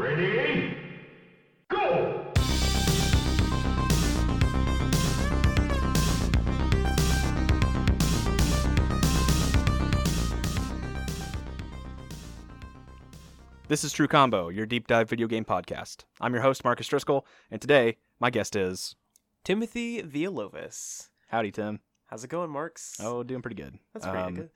Ready? Go! This is True Combo, your deep dive video game podcast. I'm your host, Marcus Driscoll, and today my guest is Timothy Villalobos. Howdy, Tim. How's it going, Marks? Oh, doing pretty good. that's pretty Um, good.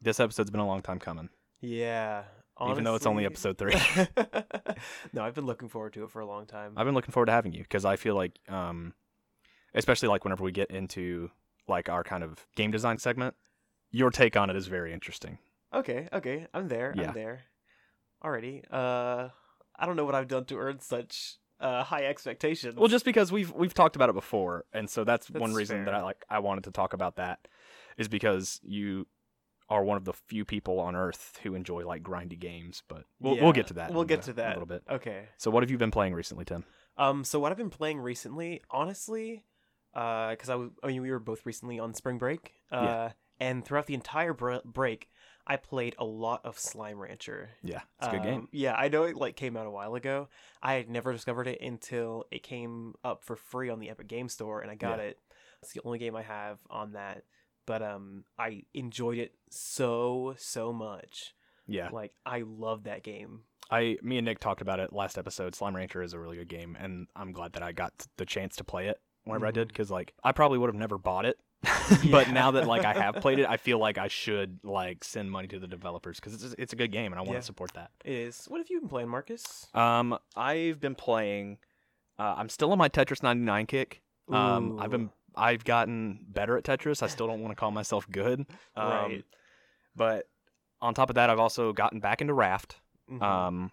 This episode's been a long time coming, Yeah. Even though it's only episode three. no, I've been looking forward to it for a long time. I've been looking forward to having you because I feel like, um, especially like whenever we get into like our kind of game design segment, your take on it is very interesting. Okay, okay, I'm there. Yeah. I'm there. Already, Uh, I don't know what I've done to earn such uh high expectations. Well, just because we've we've talked about it before, and so that's, one That's reason that. I like I wanted to talk about that is because you are one of the few people on Earth who enjoy like grindy games. But we'll we'll get to that. We'll get a- to that a little bit. Okay. So, what have you been playing recently, Tim? Um, so what I've been playing recently, honestly, uh, because I was, I mean, we were both recently on spring break, uh, Yeah. and throughout the entire br- break, I played a lot of Slime Rancher. Yeah, it's a good Um, game. Yeah, I know it like came out a while ago. I had never discovered it until it came up for free on the Epic Game Store, and I got Yeah. it. It's the only game I have on that, but um, I enjoyed it so so much. Yeah, Like I love that game. I, me and Nick talked about it last episode. Slime Rancher is a really good game, and I'm glad that I got the chance to play it whenever I did Mhm. because like I probably would have never bought it, but Yeah. now that like I have played it, I feel like I should like send money to the developers because it's it's a good game and I want Yeah. to support that. It is. What have you been playing, Marcus? Um, I've been playing. Uh, I'm still on my Tetris 99 kick. Um, I've been. I've gotten better at Tetris. I still don't want to call myself good. Um, Right. But on top of that, I've also gotten back into Raft. Mhm. Um,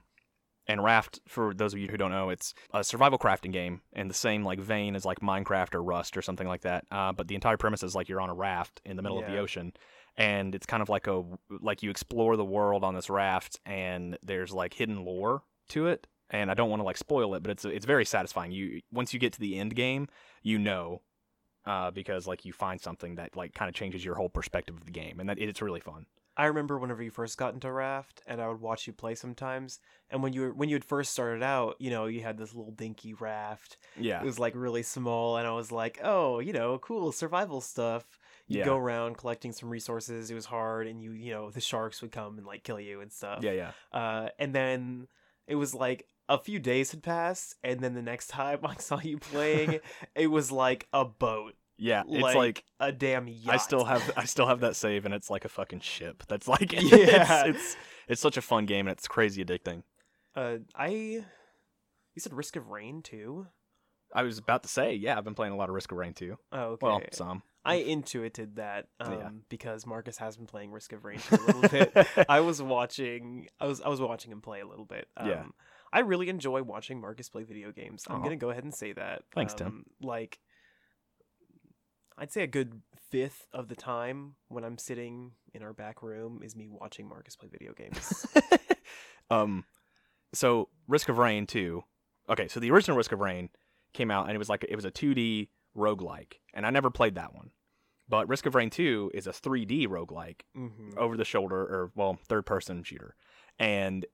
and Raft, for those of you who don't know, it's a survival crafting game in the same like vein as like Minecraft or Rust or something like that. Uh, but the entire premise is like you're on a raft in the middle of the ocean, and it's kind of like a like you explore the world on this raft, and there's like hidden lore to it. And I don't want to like spoil it, but it's it's very satisfying. You once you get to the end game, you know. Uh, because like you find something that like kind of changes your whole perspective of the game, and that it's really fun. I remember whenever you first got into Raft, and I would watch you play sometimes. And when you were, when you had first started out, you know, you had this little dinky raft. Yeah, It was like really small, and I was like, oh, you know, cool survival stuff. You Yeah. go around collecting some resources. It was hard, and you, you know, the sharks would come and like kill you and stuff. yeah, yeah. Uh, and then it was like a few days had passed, and then the next time I saw you playing, it was like a boat, Yeah, it's like a damn yacht. I still have I still have that save and it's like a fucking ship. That's like Yeah. it's, it's it's such a fun game and it's crazy addicting. Uh, I. You said Risk of Rain 2. I was about to say, yeah, I've been playing a lot of Risk of Rain too. Oh, okay. Well, some. I intuited that um, Yeah. because Marcus has been playing Risk of Rain for a little bit. I was watching. I was I was watching him play a little bit. Um, Yeah. I really enjoy watching Marcus play video games. I'm gonna go ahead and say that. Thanks, Tim. Um, Like, I'd say a good fifth of the time when I'm sitting in our back room is me watching Marcus play video games. um so Risk of Rain 2. Okay, so the original Risk of Rain came out and it was like it was a 2D roguelike and I never played that one. But Risk of Rain 2 is a 3D roguelike hmm over the shoulder or well third person shooter and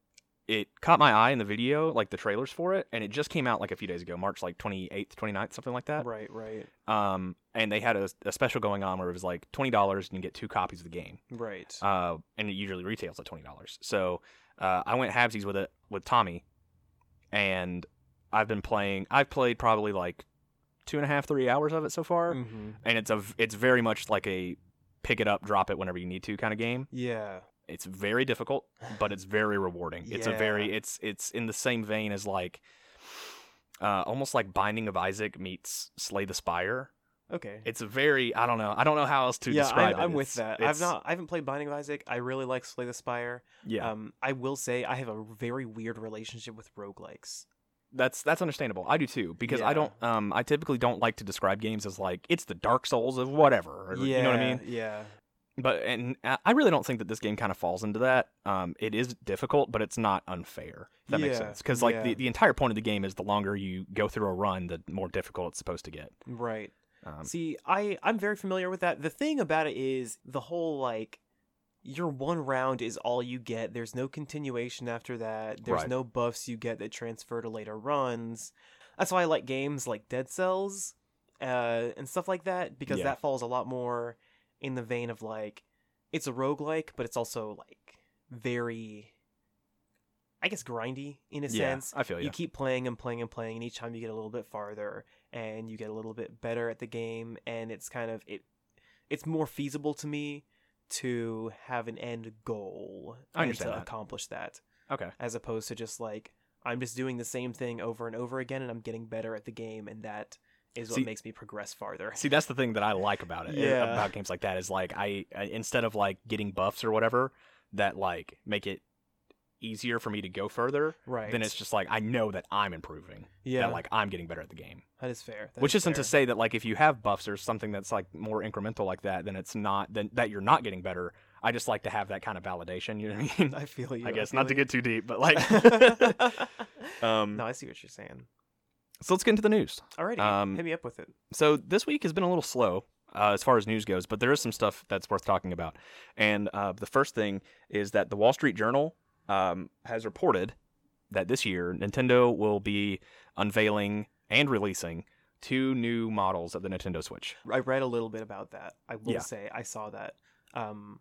it caught my eye in the video like the trailers for it and it just came out like a few days ago march like 28th 29th something like that. Right, right, um and they had a, a special going on where it was like $20 and you get two copies of the game. Right. uh and it usually retails at $20 so uh i went halvesies with it with tommy and i've been playing i've played probably like two and a half three hours of it so far hmm and it's a it's very much like a pick it up drop it whenever you need to kind of game. Yeah. It's very difficult but it's very rewarding it's a very it's it's in the same vein as like uh almost like binding of isaac meets slay the spire Okay. it's a very i don't know i don't know how else to yeah, describe I, it I'm with that. it's- I've not. I haven't played Binding of Isaac. I really like Slay the Spire. yeah Um, I will say I have a very weird relationship with roguelikes. that's that's understandable i do too because i don't um i typically don't like to describe games as like it's the dark souls of whatever or, yeah, you know what i mean Yeah. But and I really don't think that this game kind of falls into that. Um, it is difficult, but it's not unfair. If that makes sense. Because like yeah. the, the entire point of the game is the longer you go through a run, the more difficult it's supposed to get. Right. Um, See, I I'm very familiar with that. The thing about it is the whole like your one round is all you get. There's no continuation after that. There's Right. no buffs you get that transfer to later runs. That's why I like games like Dead Cells uh, and stuff like that because Yeah. that falls a lot more in the vein of like it's a roguelike, but it's also like very I guess grindy in a yeah, sense. I feel you. You keep playing and playing and playing, and each time you get a little bit farther, and you get a little bit better at the game, and it's kind of it. It's more feasible to me to have an end goal I and to that. accomplish that, Okay. as opposed to just like I'm just doing the same thing over and over again, and I'm getting better at the game, and that is what See- makes me progress farther. See, that's the thing that I like about it. Yeah. About games like that is like I, I instead of like getting buffs or whatever that like make it easier for me to go further, Right. then it's just like I know that I'm improving. yeah, That like I'm getting better at the game. that is fair. That Which is isn't to say that like if you have buffs or something that's like more incremental like that, then it's not then that you're not getting better. I just like to have that kind of validation. You know what I mean? I feel you. I guess feel not to you. get too deep, but like, um, no, I see what you're saying. So let's get into the news. Alrighty, Um, hit me up with it. So this week has been a little slow uh, as far as news goes, but there is some stuff that's worth talking about. And uh, the first thing is that the Wall Street Journal um, has reported that this year Nintendo will be unveiling and releasing two new models of the Nintendo Switch. I read a little bit about that. I will Yeah. say I saw that. Um,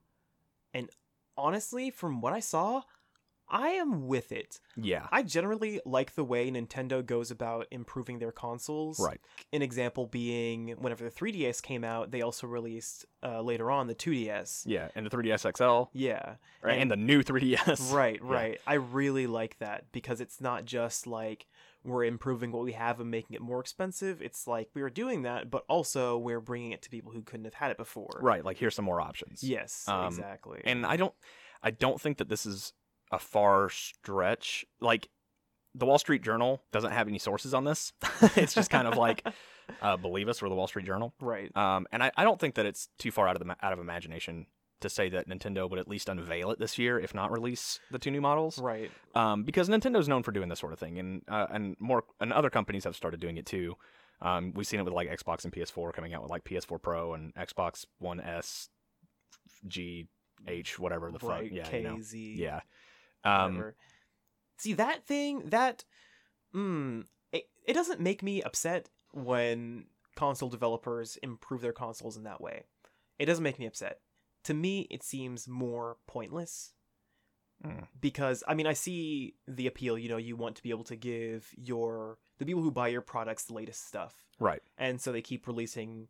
and honestly, from what I saw, I am with it. Yeah. I generally like the way Nintendo goes about improving their consoles. Right. An example being whenever the 3DS came out, they also released uh, later on the 2DS. Yeah, and the 3DS XL Yeah. right, and, And- the new 3DS. Right, Yeah. right. I really like that because it's not just like we're improving what we have and making it more expensive. It's like we were doing that, but also we're bringing it to people who couldn't have had it before. Right, like here's some more options. Yes, Um, exactly. and I don't I don't think that this is a far stretch. Like the Wall Street Journal doesn't have any sources on this. it's just kind of like uh, believe us, we're the Wall Street Journal. right. Um, and I, I don't think that it's too far out of the out of imagination to say that Nintendo would at least unveil it this year, if not release the two new models. Right. Um, because Nintendo's known for doing this sort of thing, and uh, and more and other companies have started doing it too. Um, we've seen it with like Xbox and PS4 coming out with like PS4 Pro and Xbox One S, G, H, whatever the right. fuck. Yeah, you know. Yeah. Um. See that thing that mm, it, it doesn't make me upset when console developers improve their consoles in that way. It doesn't make me upset. To me, it seems more pointless. Mm. Because I mean, I see the appeal. You know, you want to be able to give your the people who buy your products the latest stuff, right. and so they keep releasing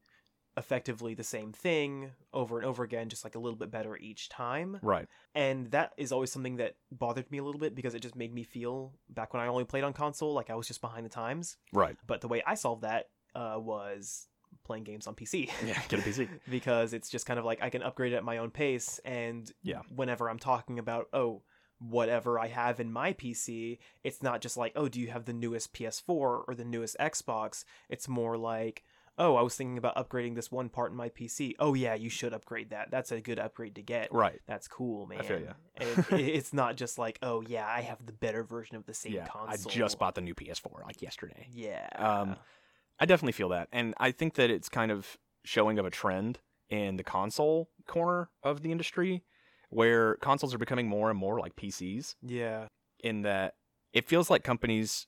effectively the same thing over and over again, just like a little bit better each time Right. and that is always something that bothered me a little bit because it just made me feel back when I only played on console like I was just behind the times. Right. But the way I solved that uh, was playing games on PC. Yeah. Get a PC. because it's just kind of like I can upgrade it at my own pace, and Yeah. whenever I'm talking about oh whatever I have in my PC, it's not just like oh do you have the newest PS4 or the newest Xbox. It's more like oh I was thinking about upgrading this one part in my PC. Oh yeah, you should upgrade that. That's a good upgrade to get Right. that's cool, man. I feel. And it, it's not just like, oh yeah, I have the better version of the same Yeah. console. I just bought the new PS4 like yesterday. Yeah. Um, I definitely feel that, and I think that it's kind of showing of a trend in the console corner of the industry, where consoles are becoming more and more like PCs. yeah. In that, it feels like companies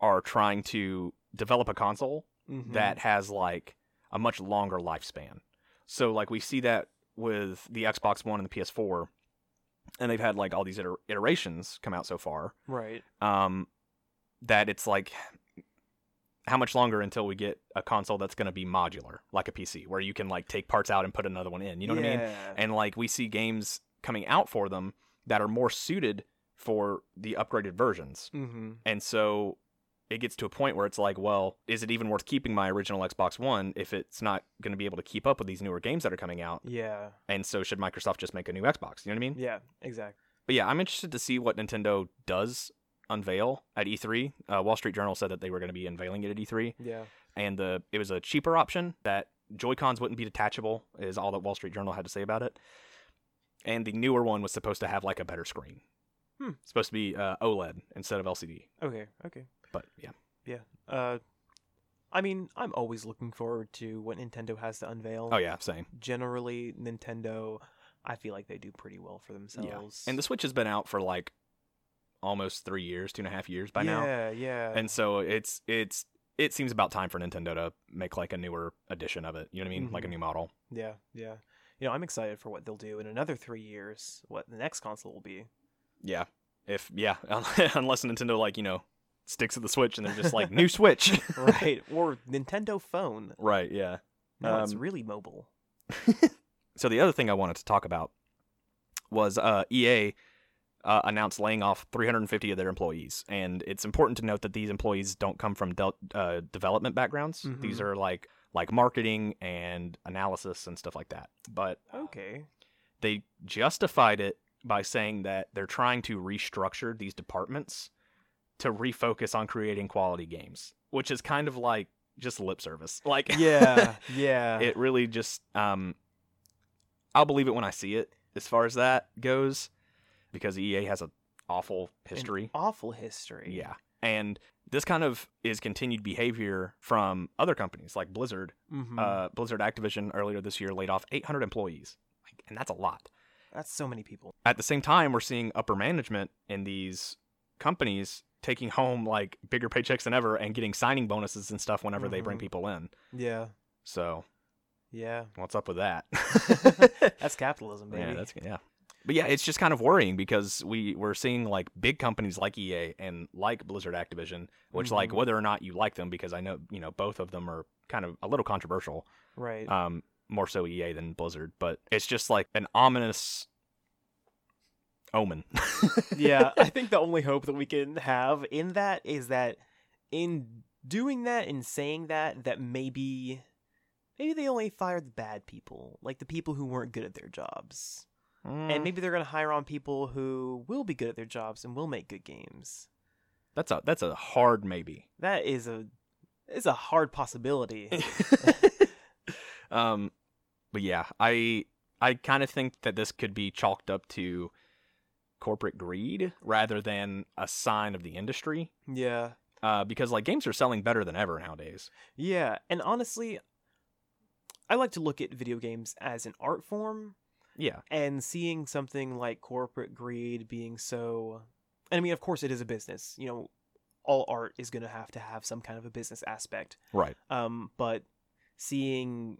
are trying to develop a console Mhm. that has like a much longer lifespan. So like we see that with the Xbox One and the PS4, and they've had like all these iter- iterations come out so far. right. Um, that it's like how much longer until we get a console that's going to be modular like a PC where you can like take parts out and put another one in. You know what I mean? And like we see games coming out for them that are more suited for the upgraded versions. Mm-hmm. And so it gets to a point where it's like, well, is it even worth keeping my original Xbox One if it's not going to be able to keep up with these newer games that are coming out? Yeah. And so should Microsoft just make a new Xbox? You know what I mean? Yeah. Exactly. But yeah, I'm interested to see what Nintendo does unveil at E3. Uh, Wall Street Journal said that they were going to be unveiling it at E3, Yeah. and the it was a cheaper option that Joy Cons wouldn't be detachable. Is all that Wall Street Journal had to say about it. And the newer one was supposed to have like a better screen. Hmm. Supposed to be uh, OLED instead of LCD. Okay. Okay. But yeah, Yeah. Uh, I mean, I'm always looking forward to what Nintendo has to unveil. oh yeah, same. Generally, Nintendo I feel like they do pretty well for themselves. Yeah. And the Switch has been out for like almost three years, two and a half years by now. Yeah, yeah. And so it's it's it seems about time for Nintendo to make like a newer edition of it. You know what I mean? Like a Mhm. new model. yeah, yeah. You know, I'm excited for what they'll do in another three years. What the next console will be. Yeah. If yeah, unless Nintendo like you know sticks to the Switch and they're just like new Switch. right. Or Nintendo Phone. right. Yeah. No, it's Um, really mobile. So the other thing I wanted to talk about was uh, EA uh, announced laying off 350 of their employees, and it's important to note that these employees don't come from del- uh, development backgrounds. These Mhm. are like like marketing and analysis and stuff like that. But Okay. they justified it by saying that they're trying to restructure these departments to refocus on creating quality games, which is kind of like just lip service. Like Yeah, yeah. it really just um I'll believe it when I see it as far as that goes because EA has an awful An history. awful history. Yeah. And this kind of is continued behavior from other companies like Blizzard. Mhm. Uh Blizzard Activision earlier this year laid off 800 employees. Like and that's a lot. That's so many people. At the same time we're seeing upper management in these companies taking home like bigger paychecks than ever and getting signing bonuses and stuff whenever they bring Mhm. people in. Yeah. So, Yeah. what's up with that? That's capitalism, baby. Yeah, that's yeah. But yeah, it's just kind of worrying because we we're seeing like big companies like EA and like Blizzard Activision, which like Mhm. whether or not you like them because I know you know both of them are kind of a little controversial. right. Um, more so EA than Blizzard, but it's just like an ominous omen. yeah, I think the only hope that we can have in that is that in doing that and saying that that maybe maybe they only fired the bad people, like the people who weren't good at their jobs. Mm, And maybe they're going to hire on people who will be good at their jobs and will make good games. that's a that's a hard maybe. That is a is a hard possibility. um, but yeah, I I kind of think that this could be chalked up to corporate greed rather than a sign of the industry. yeah. Uh, because like games are selling better than ever nowadays. Yeah, and honestly I like to look at video games as an art form Yeah, and seeing something like corporate greed being so and i mean of course it is a business you know all art is going to have to have some kind of a business aspect right. um but seeing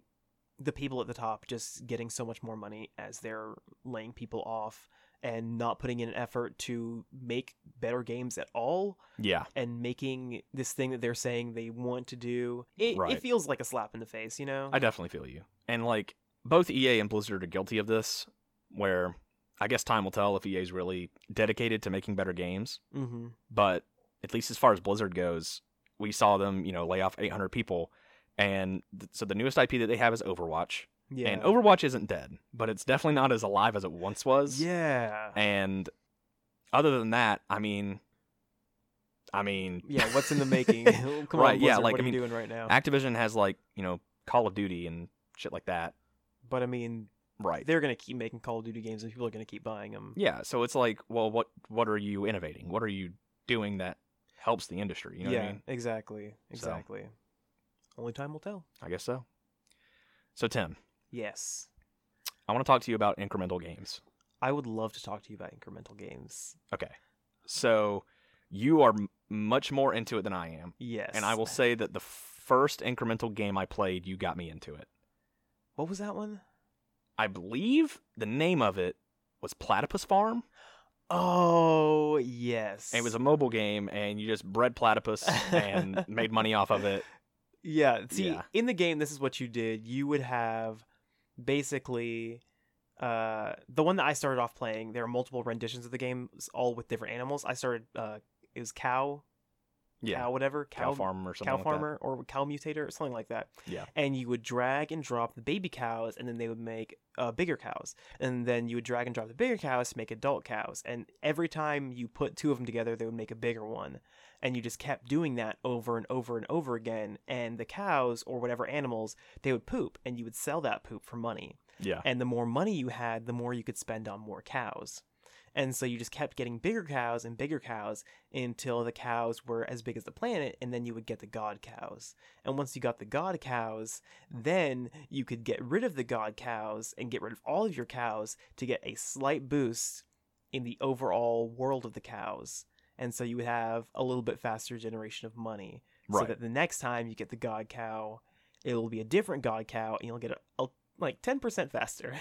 the people at the top just getting so much more money as they're laying people off and not putting in an effort to make better games at all Yeah, and making this thing that they're saying they want to do it, Right. it feels like a slap in the face you know I definitely feel you. And like both EA and Blizzard are guilty of this, where I guess time will tell if EA is really dedicated to making better games. mm-hmm. But at least as far as Blizzard goes, we saw them, you know, lay off 800 people. And th- so the newest IP that they have is Overwatch. Yeah And Overwatch isn't dead, but it's definitely not as alive as it once was. yeah And other than that, I mean, I mean, Yeah, what's in the making? Come Right, on, yeah, Blizzard, like, what I are you mean, doing right now? Activision has like, you know, Call of Duty and shit like that. But I mean, Right. they're gonna keep making Call of Duty games, and people are gonna keep buying them. Yeah, so it's like, well, what what are you innovating? What are you doing that helps the industry? You know yeah, what I mean? exactly, So. exactly. Only time will tell. I guess so. So Tim, Yes, I want to talk to you about incremental games. I would love to talk to you about incremental games. Okay. So you are m- much more into it than I am, Yes, and I will say that the first incremental game I played, you got me into it. What was that one? I believe the name of it was Platypus Farm. Oh yes, And it was a mobile game, and you just bred platypus and made money off of it. Yeah. See, Yeah. in the game, this is what you did. You would have basically uh, the one that I started off playing. There are multiple renditions of the game, all with different animals. I started. Uh, it was cow, Yeah, cow, whatever, cow, farm or something. cow like farmer, or cow mutator, or something like that. Yeah. And you would drag and drop the baby cows, and then they would make uh, bigger cows. And then you would drag and drop the bigger cows to make adult cows. And every time you put two of them together, they would make a bigger one. And you just kept doing that over and over and over again. And the cows, or whatever animals, they would poop, and you would sell that poop for money. Yeah. And the more money you had, the more you could spend on more cows. And so you just kept getting bigger cows and bigger cows until the cows were as big as the planet, and then you would get the god cows. And once you got the god cows, then you could get rid of the god cows and get rid of all of your cows to get a slight boost in the overall world of the cows. And so you would have a little bit faster generation of money. So that the next time you get the god cow, it will be a different god cow, and you'll get a, a like ten percent faster.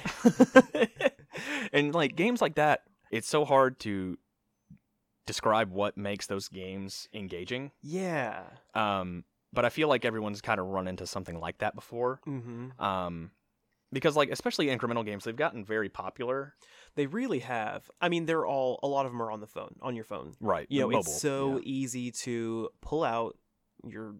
and like games like that, it's so hard to describe what makes those games engaging. yeah. Um, but I feel like everyone's kind of run into something like that before. Mm-hmm. Um, because like especially incremental games, they've gotten very popular. They really have. I mean, they're all a lot of them are on the phone, on your phone. Right. You know, mobile, it's so yeah. easy to pull out your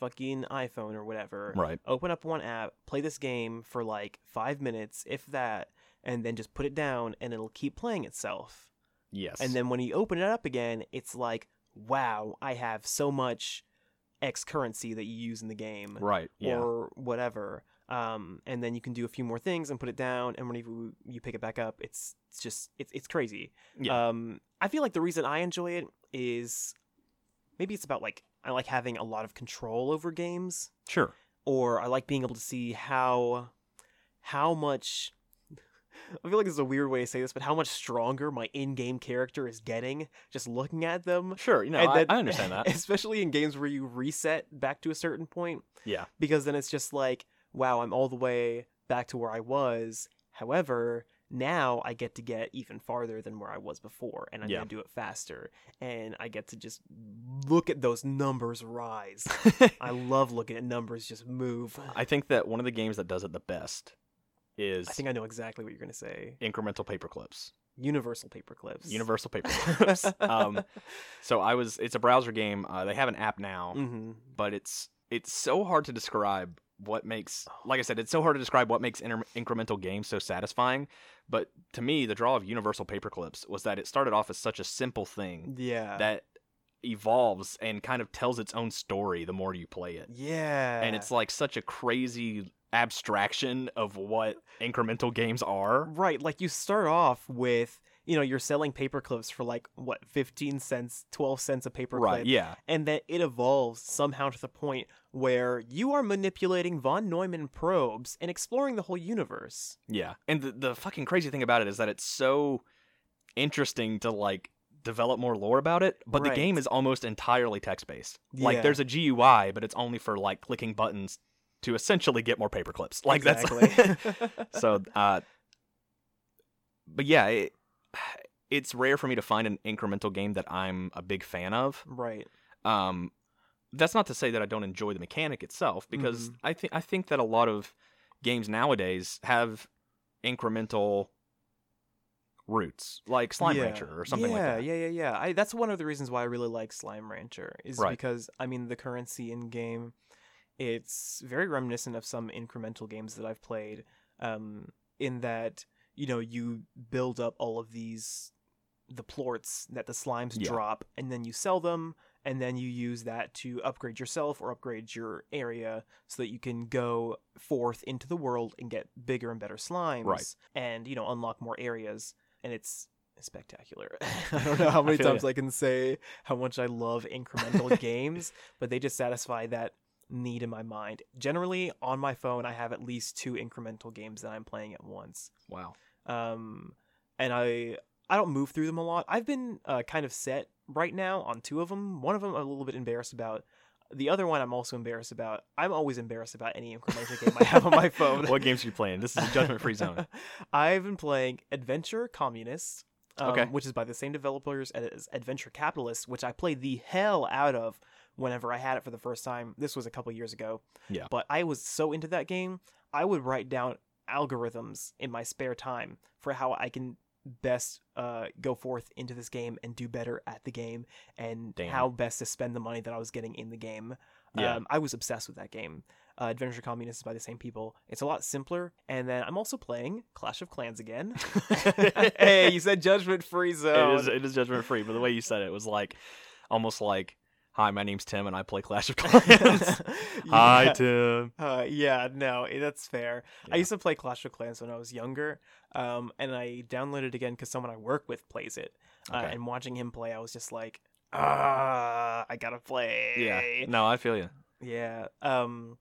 fucking iPhone or whatever, right. open up one app, play this game for like five minutes, if that, and then just put it down, and it'll keep playing itself. Yes. And then when you open it up again, it's like, wow, I have so much X currency that you use in the game, right. Yeah. or whatever. Um, and then you can do a few more things and put it down, and whenever you- you pick it back up, it's it's just it's it's crazy. Yeah. Um, I feel like the reason I enjoy it is maybe it's about like I like having a lot of control over games, sure. or I like being able to see how how much. I feel like it's a weird way to say this, but how much stronger my in-game character is getting just looking at them. Sure. You know, I, I understand that. especially in games where you reset back to a certain point yeah. because then it's just like, wow, I'm all the way back to where I was. However, now I get to get even farther than where I was before, and I'm Yeah. gonna do it faster, and I get to just look at those numbers rise. I love looking at numbers just move. I think that one of the games that does it the best is I think I know exactly what you're gonna say. incremental paperclips. Universal paperclips. Universal paperclips. um, so I was. It's a browser game. Uh, they have an app now, hmm but it's it's so hard to describe what makes. Oh. Like I said, it's so hard to describe what makes inter- incremental games so satisfying. But to me, the draw of universal paperclips was that it started off as such a simple thing Yeah. that evolves and kind of tells its own story the more you play it. yeah. and it's like such a crazy abstraction of what incremental games are. Right, like you start off with, you know, you're selling paper clips for like what, 15 cents, 12 cents a paper Right, clip. yeah. And then it evolves somehow to the point where you are manipulating von Neumann probes and exploring the whole universe. Yeah. And the, the fucking crazy thing about it is that it's so interesting to like develop more lore about it, but the game is almost entirely text based. Like there's a GUI, but it's only for like clicking buttons to essentially get more paper clips. Like that's exactly. so uh but yeah, it, it's rare for me to find an incremental game that I'm a big fan of. right. Um, that's not to say that I don't enjoy the mechanic itself, because Mhm. I think I think that a lot of games nowadays have incremental roots, like Slime yeah. Rancher or something yeah, like that. Yeah, yeah, yeah. I, that's one of the reasons why I really like Slime Rancher is Right. because I mean the currency in game, it's very reminiscent of some incremental games that I've played. Um, in that you know you build up all of these the plorts that the slimes Yeah. drop, and then you sell them, and then you use that to upgrade yourself or upgrade your area so that you can go forth into the world and get bigger and better slimes, Right. And you know unlock more areas, and it's spectacular. I don't know how many feel times ya. I can say how much I love incremental games, but they just satisfy that need in my mind. Generally, on my phone, I have at least two incremental games that I'm playing at once. Wow. Um, and I I don't move through them a lot. I've been uh, kind of set right now on two of them. One of them I'm a little bit embarrassed about. The other one I'm also embarrassed about. I'm always embarrassed about any incremental game I have on my phone. what games are you playing? This is a judgment free zone. I've been playing Adventure Communists, um, Okay. which is by the same developers as Adventure Capitalists, which I played the hell out of whenever I had it for the first time. This was a couple years ago. Yeah. But I was so into that game, I would write down algorithms in my spare time for how I can best uh, go forth into this game and do better at the game and Damn. how best to spend the money that I was getting in the game. Yeah. Um, I was obsessed with that game. Uh, Adventure Communists is by the same people. It's a lot simpler. And then I'm also playing Clash of Clans again. hey, you said judgment free zone. It is it is judgment free, but the way you said it was like almost like Hi, my name's Tim, and I play Clash of Clans. Hi, Tim. Uh, yeah, no, eh, that's fair. Yeah. I used to play Clash of Clans when I was younger, um, and I downloaded it again because someone I work with plays it. Uh, and watching him play, I was just like, ah, I gotta play. Yeah. No, I feel you. Yeah. Um,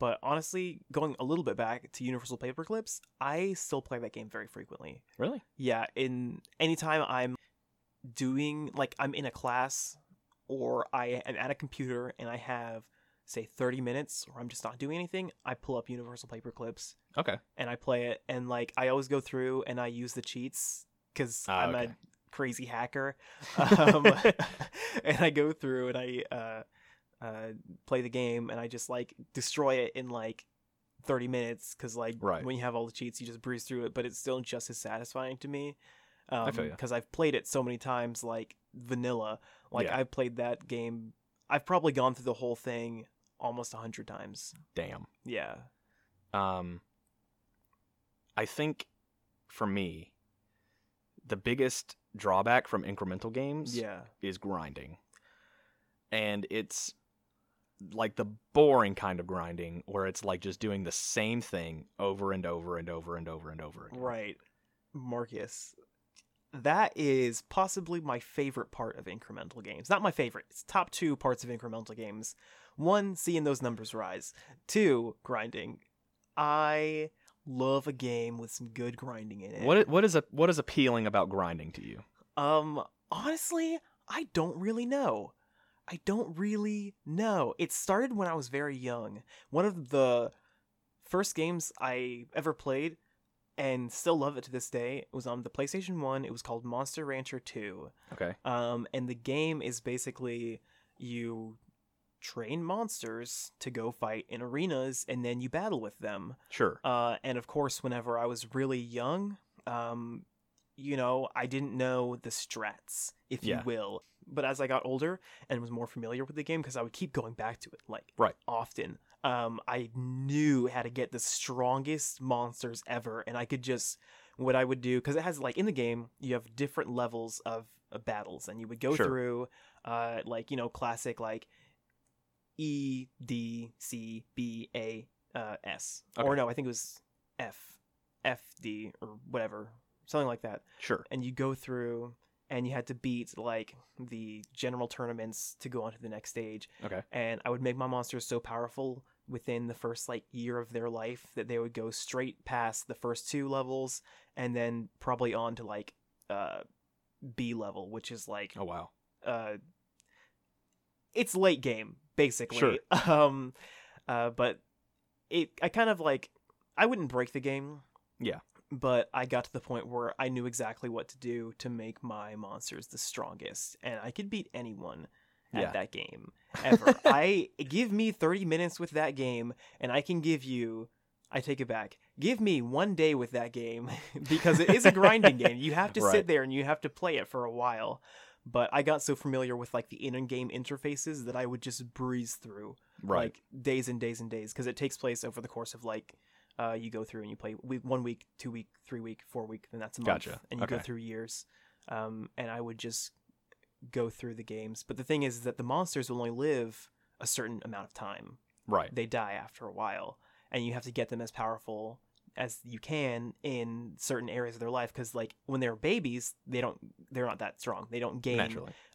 but honestly, going a little bit back to Universal Paperclips, I still play that game very frequently. Really? Yeah, in anytime I'm doing like I'm in a class or I am at a computer and I have say 30 minutes or I'm just not doing anything, I pull up Universal Paperclips Okay. and I play it and like I always go through and I use the cheats cuz Ah, I'm okay. a crazy hacker. Um, and I go through and I uh uh play the game and I just like destroy it in like 30 minutes cuz like Right. when you have all the cheats you just breeze through it but it's still just as satisfying to me. Um, I feel ya. because I've played it so many times like vanilla. Like Yeah. I've played that game I've probably gone through the whole thing almost a 100 times. Damn. Yeah. Um, I think for me, the biggest drawback from incremental games Yeah. is grinding. And it's like the boring kind of grinding where it's like just doing the same thing over and over and over and over and over again. Right. Marcus. That is possibly my favorite part of incremental games. Not my favorite. It's top two parts of incremental games. One, seeing those numbers rise. Two, grinding. I love a game with some good grinding in it. What what is a what is appealing about grinding to you? Um, honestly, I don't really know. I don't really know. It started when I was very young. One of the first games I ever played and still love it to this day It was on the PlayStation 1. It was called Monster Rancher 2. Okay. Um, and the game is basically you train monsters to go fight in arenas and then you battle with them. Sure. Uh, and of course, whenever I was really young, um, you know, I didn't know the strats, if Yeah. you will. But as I got older and was more familiar with the game, because I would keep going back to it, like Right. often, um, I knew how to get the strongest monsters ever, and I could just what I would do because it has like in the game you have different levels of, of battles, and you would go Sure. through, uh, like you know, classic like E D C B A uh, S, or no, I think it was F F D or whatever, something like that. Sure. And you go through, and you had to beat like the general tournaments to go on to the next stage. Okay. And I would make my monsters so powerful within the first like year of their life that they would go straight past the first two levels, and then probably on to like uh B level, which is like Oh wow. uh it's late game basically Sure. um uh but it i kind of like i wouldn't break the game Yeah. But i got to the point where i knew exactly what to do to make my monsters the strongest and i could beat anyone at Yeah. that game ever i give me 30 minutes with that game and i can give you I take it back. Give me one day with that game because it is a grinding game. You have to Right. sit there and you have to play it for a while but I got so familiar with like the in-game interfaces that I would just breeze through Right. like days and days and days because it takes place over the course of like uh, you go through and you play week, one week, two week, three week, four week, then that's a month, Gotcha. and you go through years. Um, and I would just go through the games, but the thing is that the monsters will only live a certain amount of time. right. They die after a while, and you have to get them as powerful as you can in certain areas of their life because like when they're babies they don't they're not that strong they don't gain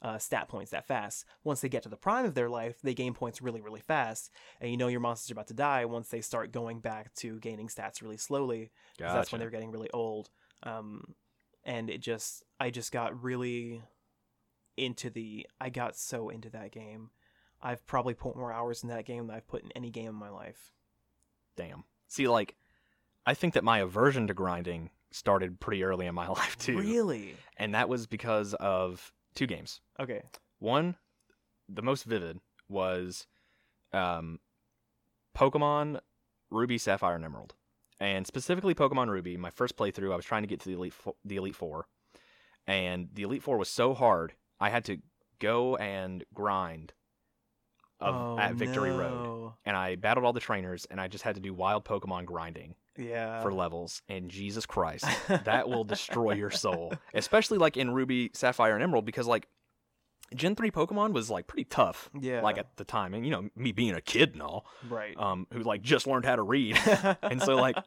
uh, stat points that fast. Once they get to the prime of their life, they gain points really, really fast, and you know your monsters are about to die once they start going back to gaining stats really slowly. 'cause That's when they're getting really old. Um, and it just, I just got really into the, I got so into that game. I've probably put more hours in that game than I've put in any game in my life. Damn. See, like, I think that my aversion to grinding started pretty early in my life too, Really? and that was because of two games. Okay. One, the most vivid was, um, Pokemon Ruby, Sapphire, and Emerald, and specifically Pokemon Ruby. My first playthrough, I was trying to get to the elite Fo- the Elite Four, and the Elite Four was so hard, I had to go and grind of oh, at Victory Road, and I battled all the trainers, and I just had to do wild Pokemon grinding Yeah. for levels. And Jesus Christ, that will destroy your soul, especially like in Ruby, Sapphire, and Emerald, because like Gen three Pokemon was like pretty tough. Yeah. Like at the time, and you know me being a kid and all, right. um, who like just learned how to read. and so, like,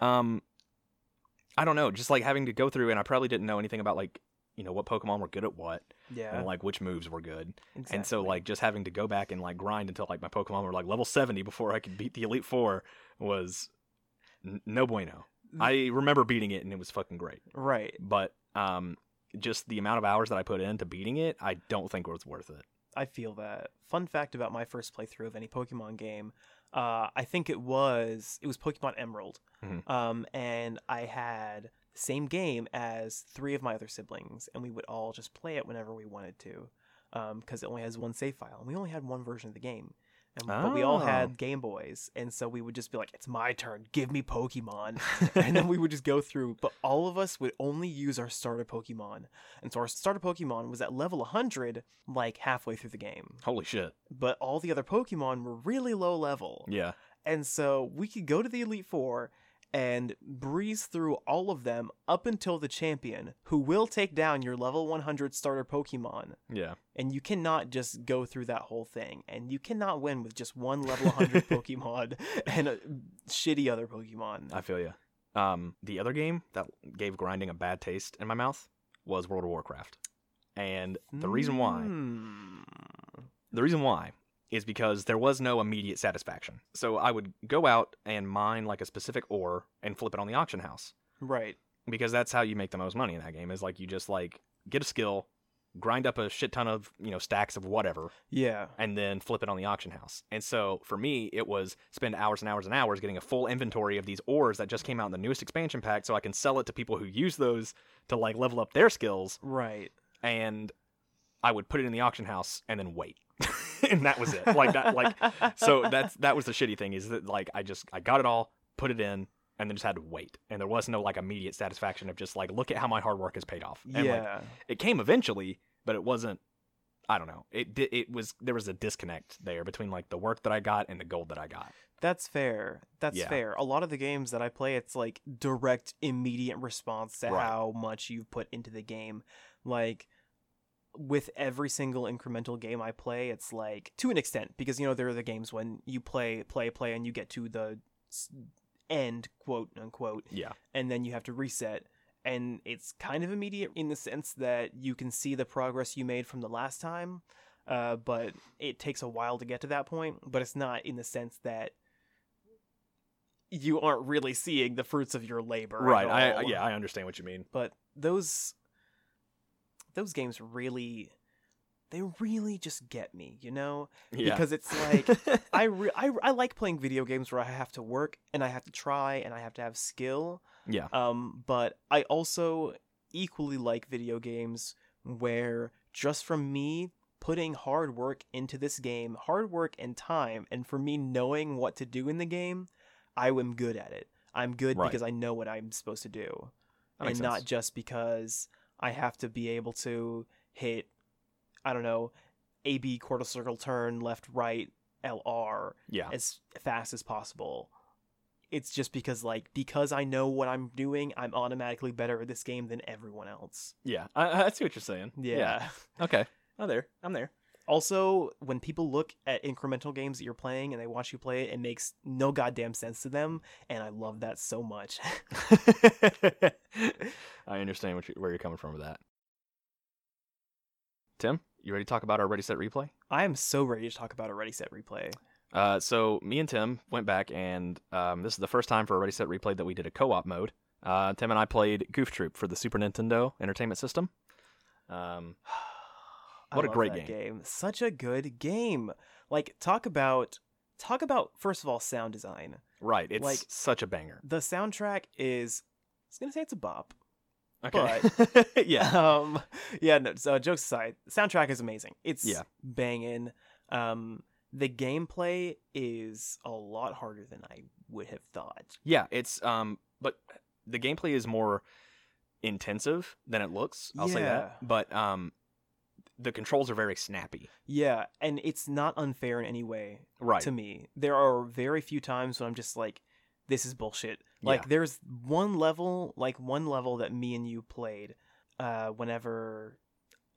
um, I don't know, just like having to go through, and I probably didn't know anything about like you know what Pokemon were good at what, yeah. and like which moves were good. exactly. And so like just having to go back and like grind until like my Pokemon were like level 70 before I could beat the Elite 4 was n- no bueno. I remember beating it and it was fucking great. right. But um just the amount of hours that I put into beating it, I don't think was worth it. I feel that. Fun fact about my first playthrough of any Pokemon game, uh, I think it was it was Pokemon Emerald, Mhm. um, and I had same game as three of my other siblings, and we would all just play it whenever we wanted to, um, because it only has one save file, and we only had one version of the game. And, But we all Oh. had Game Boys, and so we would just be like, "It's my turn, give me Pokemon," and then we would just go through. But all of us would only use our starter Pokemon, and so our starter Pokemon was at level 100, like halfway through the game Holy shit. but all the other Pokemon were really low level. Yeah. And so we could go to the Elite Four and breeze through all of them up until the champion, who will take down your level 100 starter Pokemon. Yeah. And you cannot just go through that whole thing. And you cannot win with just one level 100 Pokemon and a shitty other Pokemon. I feel you. Um the other game that gave grinding a bad taste in my mouth was World of Warcraft. And the reason why Hmm. The reason why is because there was no immediate satisfaction. So I would go out and mine like a specific ore and flip it on the auction house Right. because that's how you make the most money in that game is like you just like get a skill, grind up a shit ton of, you know, stacks of whatever Yeah. and then flip it on the auction house. And so for me, it was spend hours and hours and hours getting a full inventory of these ores that just came out in the newest expansion pack so I can sell it to people who use those to like level up their skills Right. and I would put it in the auction house and then wait. and that was it. Like that like so that's that was the shitty thing is that like I just I got it all, put it in, and then just had to wait. And there was no like immediate satisfaction of just like look at how my hard work has paid off. And like yeah. it came eventually, but it wasn't I don't know. It it was there was a disconnect there between like the work that I got and the gold that I got. That's fair. That's Yeah. fair. A lot of the games that I play, it's like direct, immediate response to Right. how much you've put into the game. Like with every single incremental game I play, it's like to an extent because you know there are the games when you play, play, play, and you get to the end, quote unquote, Yeah. and then you have to reset. And it's kind of immediate in the sense that you can see the progress you made from the last time, uh, but it takes a while to get to that point. But it's not in the sense that you aren't really seeing the fruits of your labor. Right. I yeah, I understand what you mean. But those those games really they really just get me, you know? Yeah. Because it's like I, re- I I like playing video games where I have to work and I have to try and I have to have skill. yeah. Um, but I also equally like video games where just from me putting hard work into this game, hard work and time, and for me knowing what to do in the game, I am good at it. I'm good Right. because I know what I'm supposed to do, and not just because I have to be able to hit, I don't know, A B quarter circle turn left right LR Yeah. as fast as possible. It's just because like because I know what I'm doing, I'm automatically better at this game than everyone else. Yeah. I, I see what you're saying. Yeah. Okay. Oh, there. I'm there. Also, when people look at incremental games that you're playing and they watch you play it, it makes no goddamn sense to them, and I love that so much. I understand what you, where you're coming from with that. Tim, you ready to talk about our Ready Set Replay? I am so ready to talk about a Ready Set Replay. Uh, so me and Tim went back, and um, this is the first time for a Ready Set Replay that we did a co-op mode. Uh, Tim and I played Goof Troop for the Super Nintendo Entertainment System. Um, I What a love great that game. Such a good game. Like talk about talk about first of all sound design. right, it's Like- such a banger. The soundtrack is I was gonna say it's a bop. Okay, yeah, um yeah no so jokes aside soundtrack is amazing it's Yeah. banging um the gameplay is a lot harder than i would have thought yeah. It's um, but the gameplay is more intensive than it looks. I'll say that. But um, the controls are very snappy. yeah and it's not unfair in any way Right. to me there are very few times when i'm just like this is bullshit like Yeah. there's one level like one level that me and you played uh whenever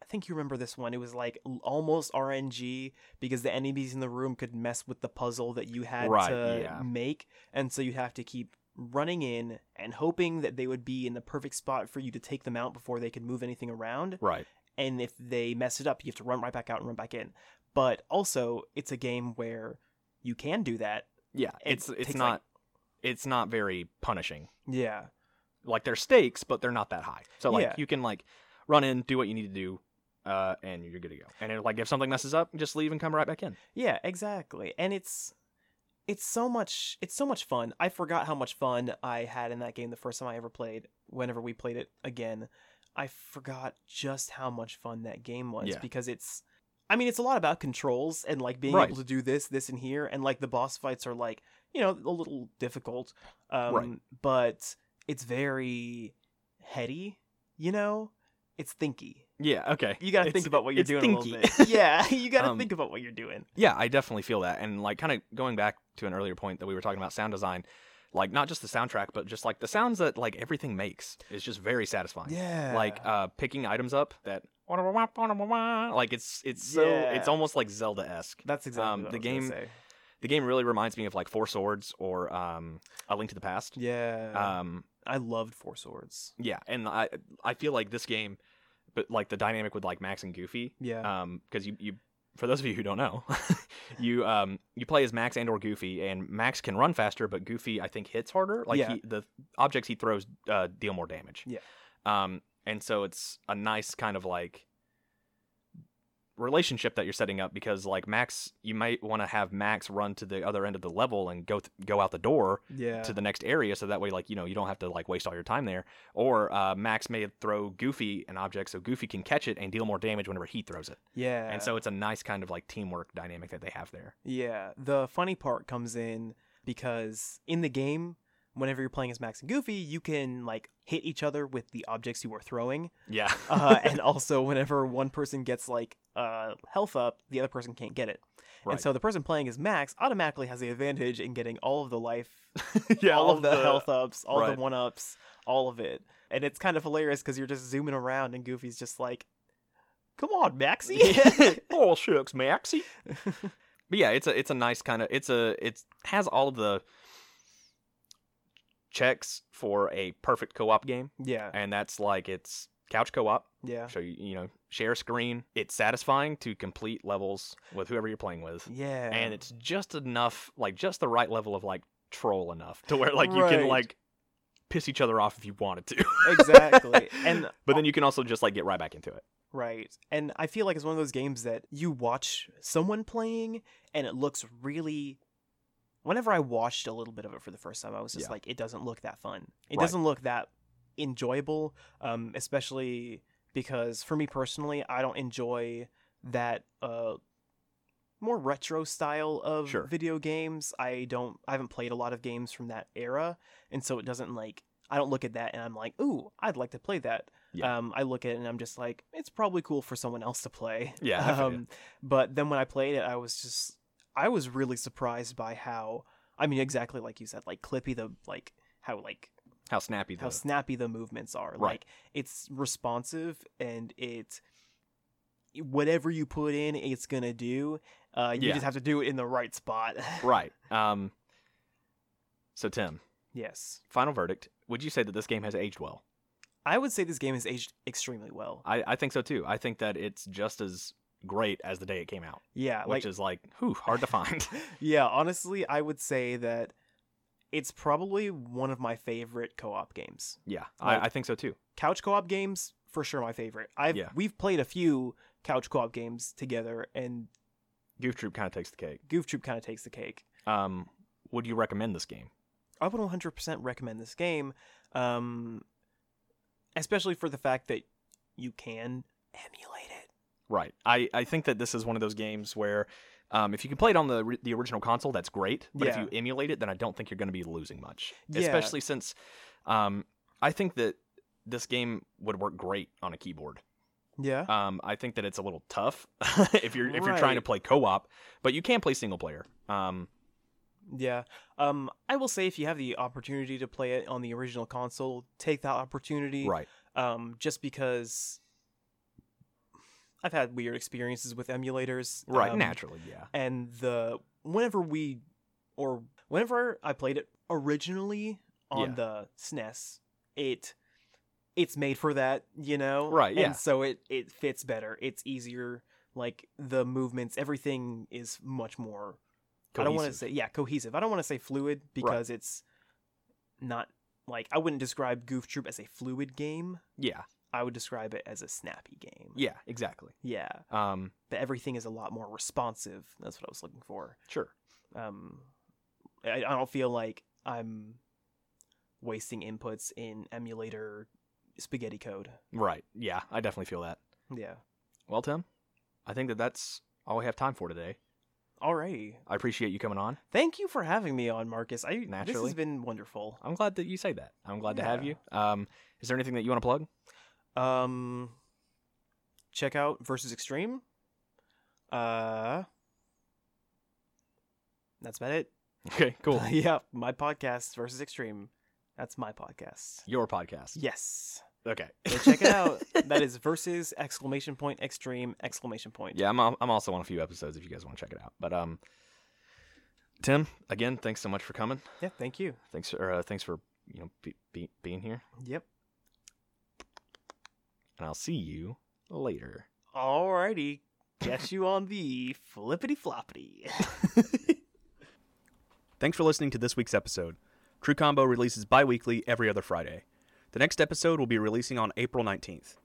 i think you remember this one. It was like almost RNG because the enemies in the room could mess with the puzzle that you had Right, to yeah. make, and so you have to keep running in and hoping that they would be in the perfect spot for you to take them out before they could move anything around. Right. And if they mess it up, you have to run right back out and run back in. But also, it's a game where you can do that. Yeah. It It's it's not like- it's not very punishing. Yeah. Like there's stakes, but they're not that high. So like Yeah. you can like run in, do what you need to do, uh, and you're good to go. And it, like if something messes up, just leave and come right back in. Yeah, exactly. And it's it's so much it's so much fun. I forgot how much fun I had in that game the first time I ever played. Whenever we played it again, I forgot just how much fun that game was Yeah. because it's I mean, it's a lot about controls and like being Right. able to do this, this and here and like the boss fights are like, you know, a little difficult. Um Right. but it's very heady, you know? It's thinky. Yeah. Okay. You got to think about what you're doing a thinky. little bit. Yeah, you got to Um, think about what you're doing. Yeah, I definitely feel that. And like kind of going back to an earlier point that we were talking about sound design, like not just the soundtrack, but just like the sounds that like everything makes is just very satisfying. Yeah. Like uh picking items up that like it's it's so it's almost like Zelda esque. That's exactly um, what the I was gonna game- say. The game really reminds me of like Four Swords or um A Link to the Past. Yeah, Um I loved Four Swords. yeah, and I I feel like this game but like the dynamic with like Max and Goofy Yeah, um because you you for those of you who don't know you um you play as max and or goofy and max can run faster but goofy i think hits harder like Yeah. he, the objects he throws uh, deal more damage Yeah. um and so it's a nice kind of like relationship that you're setting up because like max you might want to have max run to the other end of the level and go th- go out the door yeah, to the next area so that way like you know you don't have to like waste all your time there. Or uh, max may throw goofy an object so goofy can catch it and deal more damage whenever he throws it. Yeah. and so it's a nice kind of like teamwork dynamic that they have there. Yeah, the funny part comes in because in the game, whenever you're playing as Max and Goofy, you can like hit each other with the objects you are throwing. yeah Uh, and also, whenever one person gets like uh, health up, the other person can't get it. right And so the person playing as Max automatically has the advantage in getting all of the life yeah all of the, health ups, all right. the one ups, all of it. And it's kind of hilarious because you're just zooming around and Goofy's just like, come on, Maxie. oh shucks maxie but yeah it's a it's a nice kind of it's a it's has all of the checks for a perfect co-op game yeah. and that's like it's couch co-op Yeah. so you you know share screen it's satisfying to complete levels with whoever you're playing with Yeah. and it's just enough like just the right level of like troll enough to where like you can like piss each other off if you wanted to exactly. And but then you can also just like get right back into it right. And I feel like it's one of those games that you watch someone playing and it looks really whenever I watched a little bit of it for the first time, I was just Yeah. like, it doesn't look that fun. It Right. doesn't look that enjoyable. Um, especially because for me personally, I don't enjoy that uh more retro style of Sure. video games. I don't I haven't played a lot of games from that era, and so it doesn't like I don't look at that and I'm like, "Ooh, I'd like to play that." Yeah. Um I look at it and I'm just like, "It's probably cool for someone else to play." Yeah, I feel ya. Um but then when I played it, I was just I was really surprised by how I mean exactly like you said, like clippy the like how like how snappy the how snappy the movements are. Right. Like it's responsive and it whatever you put in, it's gonna do. Uh, you Yeah. just have to do it in the right spot. right um so tim yes, final verdict would you say that this game has aged well I would say this game has aged extremely well. i i think so too i think that it's just as great as the day it came out Yeah, which like is like whew, hard to find yeah, honestly, I would say that it's probably one of my favorite co-op games. yeah Like- I, I think so too Couch co-op games for sure my favorite. I've Yeah. we've played a few couch co-op games together and goof troop kind of takes the cake Goof Troop kind of takes the cake. um would you recommend this game I would 100% recommend this game, um, especially for the fact that you can emulate it. Right i i think that this is one of those games where um, if you can play it on the the original console, that's great. But if you emulate it, then I don't think you're going to be losing much. Yeah. Especially since um, I think that this game would work great on a keyboard. Yeah. Um, I think that it's a little tough if you're if you're trying to play co-op, but you can play single player. Um, Yeah. Um, I will say if you have the opportunity to play it on the original console, take that opportunity. right. Um, just because I've had weird experiences with emulators. Right, um, naturally, yeah. and the whenever we or whenever I played it originally on Yeah. the SNES, it it's made for that, you know. Right, yeah. And so it it fits better. It's easier. Like the movements, everything is much more. I don't want to say yeah cohesive. I don't want to say fluid because it's not like I wouldn't describe Goof Troop as a fluid game. Yeah, I would describe it as a snappy game. yeah, exactly. Yeah. Um, But everything is a lot more responsive. That's what I was looking for. sure. um I, I don't feel like i'm wasting inputs in emulator spaghetti code Right. Yeah, I definitely feel that. yeah Well, Tim, I think that that's all we have time for today. alrighty I appreciate you coming on. thank you for having me on marcus i naturally this has been wonderful I'm glad that you say that. I'm glad to have you. Um, is there anything that you want to plug? Um check out versus extreme uh that's about it Okay, cool. yeah my podcast versus extreme that's my podcast Your podcast. yes Okay. Go check it out. that is versus exclamation point extreme exclamation point. Yeah, I'm I'm also on a few episodes if you guys want to check it out. But um, Tim, again, thanks so much for coming. Yeah, thank you. Thanks for uh, thanks for you know be, be, being here, Yep. And I'll see you later. Alrighty. Catch you on the flippity floppity. Thanks for listening to this week's episode. True Combo releases bi weekly every other Friday. The next episode will be releasing on April 19th.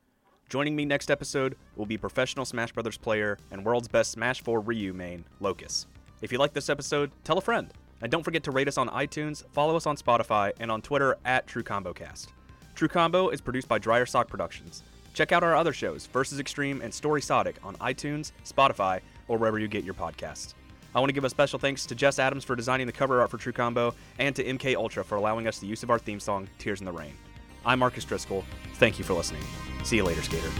Joining me next episode will be professional Smash Bros. player and world's best Smash 4 Ryu main, Locus. If you like this episode, tell a friend. And don't forget to rate us on iTunes, follow us on Spotify, and on Twitter at True Combo Cast. True Combo is produced by Dryer Sock Productions. Check out our other shows, Versus Extreme and Story Sodic, on iTunes, Spotify, or wherever you get your podcasts. I want to give a special thanks to Jess Adams for designing the cover art for True Combo, and to MK Ultra for allowing us the use of our theme song, Tears in the Rain. I'm Marcus Driscoll. Thank you for listening. See you later, skater.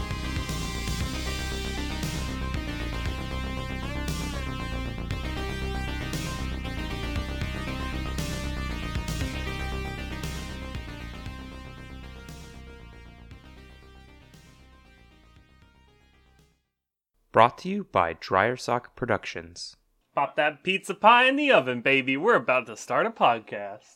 Brought to you by Dryer Sock Productions. Pop that pizza pie in the oven, baby. We're about to start a podcast.